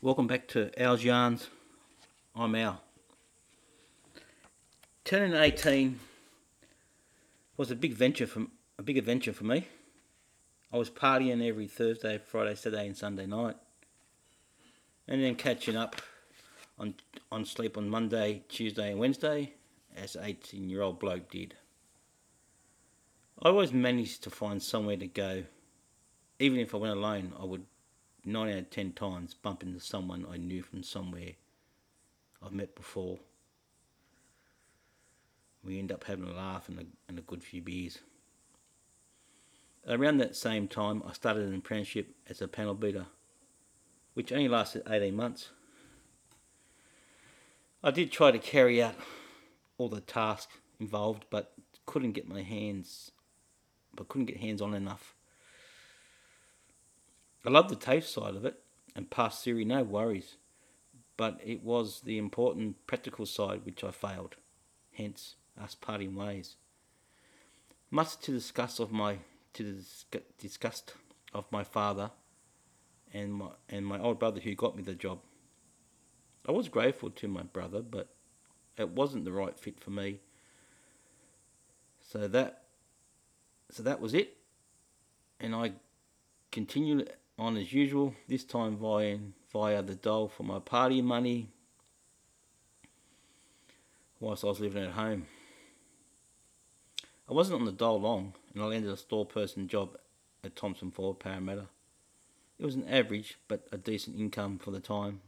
Welcome back to Al's Yarns. I'm Al. Turning 18 was a big venture for a big adventure for me. I was partying every Thursday, Friday, Saturday, and Sunday night, and then catching up on on sleep on Monday, Tuesday, and Wednesday, as 18 year old bloke did. I always managed to find somewhere to go. Even if I went alone, I would, 9 out of 10 times, bump into someone I knew from somewhere I've met before. We end up having a laugh and a, and a good few beers. Around that same time, I started an apprenticeship as a panel beater, which only lasted 18 months. I did try to carry out all the tasks involved, but couldn't get my hands, but couldn't get hands on enough. I love the taste side of it and passed theory, no worries, but it was the important practical side which I failed. Hence, us parting ways. Much to disgust of my to the disgust of my father and my and my old brother who got me the job. I was grateful to my brother, but it wasn't the right fit for me. So that so that was it. And I continued on as usual, this time via via the dole for my party money whilst I was living at home. I wasn't on the dole long and I landed a store person job at Thompson Ford Parramatta. It was an average but a decent income for the time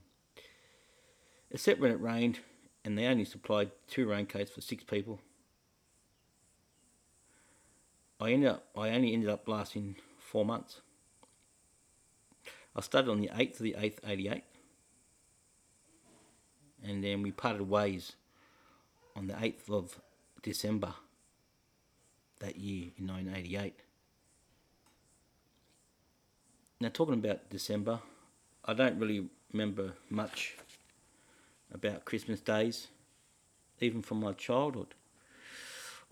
except when it rained and they only supplied two raincoats for six people. I ended up I only ended up lasting four months. I started on the eighth of the eighth eighty eight. And then we parted ways on the eighth of December that year in nineteen eighty eight. Now talking about December, I don't really remember much about Christmas days, even from my childhood.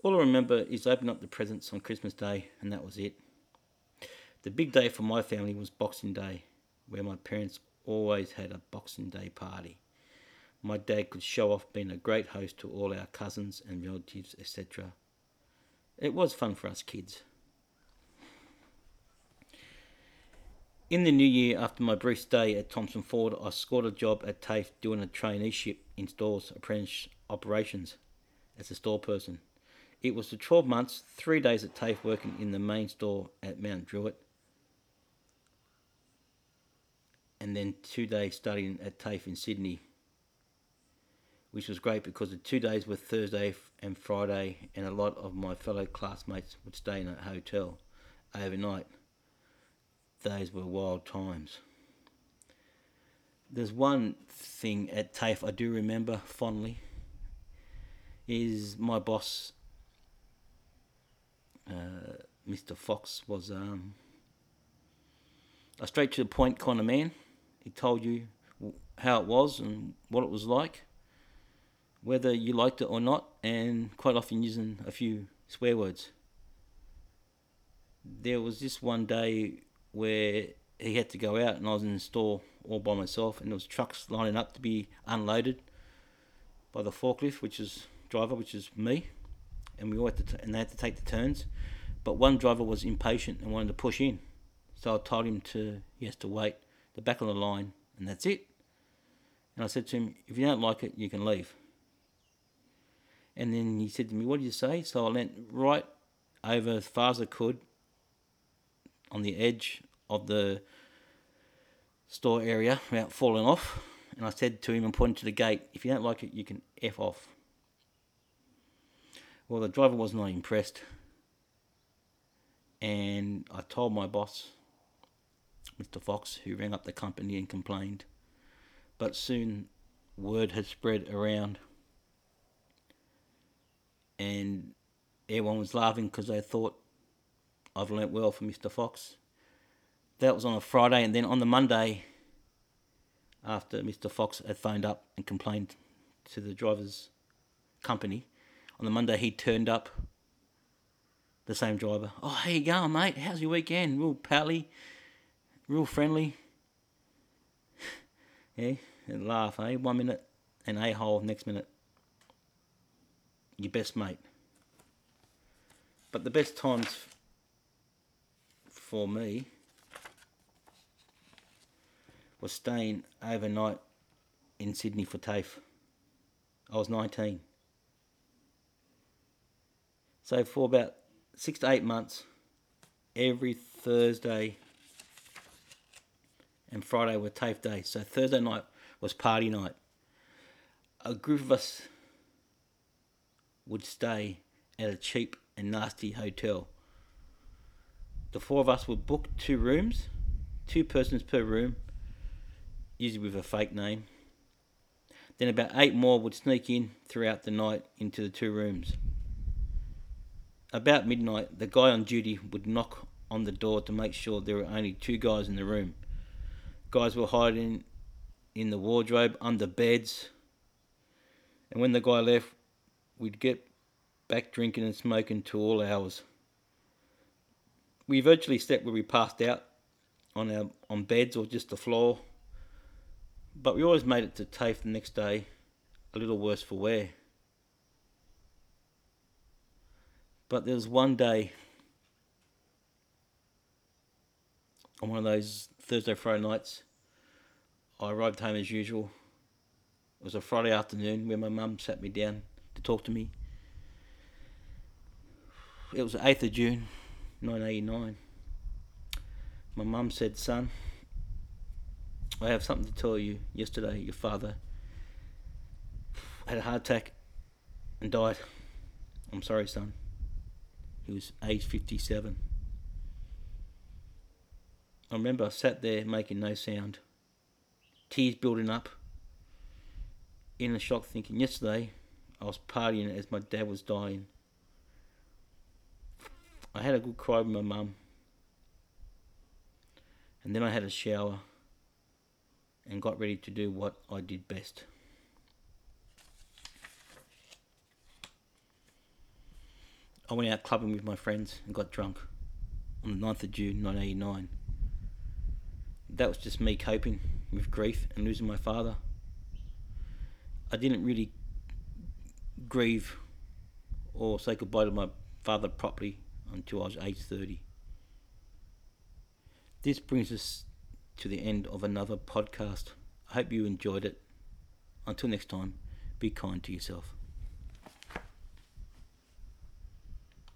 All I remember is opening up the presents on Christmas Day, and that was it. The big day for my family was Boxing Day, where my parents always had a Boxing Day party. My dad could show off being a great host to all our cousins and relatives, etc. It was fun for us kids. In the new year, after my brief stay at Thompson Ford, I scored a job at TAFE doing a traineeship in stores apprentice operations as a store person. It was for 12 months, three days at TAFE working in the main store at Mount Druitt, and then two days studying at TAFE in Sydney, which was great because the two days were Thursday and Friday, and a lot of my fellow classmates would stay in a hotel overnight those were wild times. There's one thing at TAFE I do remember fondly is my boss, uh, Mr. Fox, was um, a straight to the point kind of man. He told you how it was and what it was like, whether you liked it or not, and quite often using a few swear words. There was this one day where he had to go out and I was in the store all by myself and there was trucks lining up to be unloaded by the forklift, which is driver, which is me, and we all had to t- and they had to take the turns. But one driver was impatient and wanted to push in, so I told him to he has to wait the back of the line, and that's it. And I said to him, if you don't like it, you can leave. And then he said to me, "What do you say?" So I went right over as far as I could on the edge of the store area without falling off. And I said to him and pointed to the gate, if you don't like it, you can F off. Well, the driver was not impressed. And I told my boss, Mr. Fox, who rang up the company and complained. But soon word had spread around. And everyone was laughing because they thought I've learnt well from Mr. Fox. That was on a Friday, and then on the Monday, after Mr. Fox had phoned up and complained to the driver's company, on the Monday he turned up. The same driver. Oh, how you going, mate? How's your weekend? Real pally, real friendly. Yeah, and laugh, eh? One minute, and a hole next minute. Your best mate. But the best times for me was staying overnight in Sydney for TAFE. I was 19. So for about six to eight months, every Thursday and Friday were TAFE days. So Thursday night was party night. A group of us would stay at a cheap and nasty hotel. The four of us would book two rooms, two persons per room, usually with a fake name. Then about eight more would sneak in throughout the night into the two rooms. About midnight, the guy on duty would knock on the door to make sure there were only two guys in the room. Guys were hiding in the wardrobe, under beds. And when the guy left, we'd get back drinking and smoking to all hours. We virtually slept where we passed out on our on beds or just the floor. But we always made it to TAFE the next day, a little worse for wear. But there was one day on one of those Thursday, Friday nights, I arrived home as usual. It was a Friday afternoon where my mum sat me down to talk to me. It was the 8th of June, 1989. My mum said, Son, I have something to tell you. Yesterday, your father had a heart attack and died. I'm sorry, son. He was age 57. I remember I sat there making no sound, tears building up, in a shock thinking yesterday I was partying as my dad was dying. I had a good cry with my mum. And then I had a shower and got ready to do what I did best. I went out clubbing with my friends and got drunk on the 9th of June 1989. That was just me coping with grief and losing my father. I didn't really grieve or say goodbye to my father properly until I was age 30. This brings us to the end of another podcast. I hope you enjoyed it. Until next time, be kind to yourself.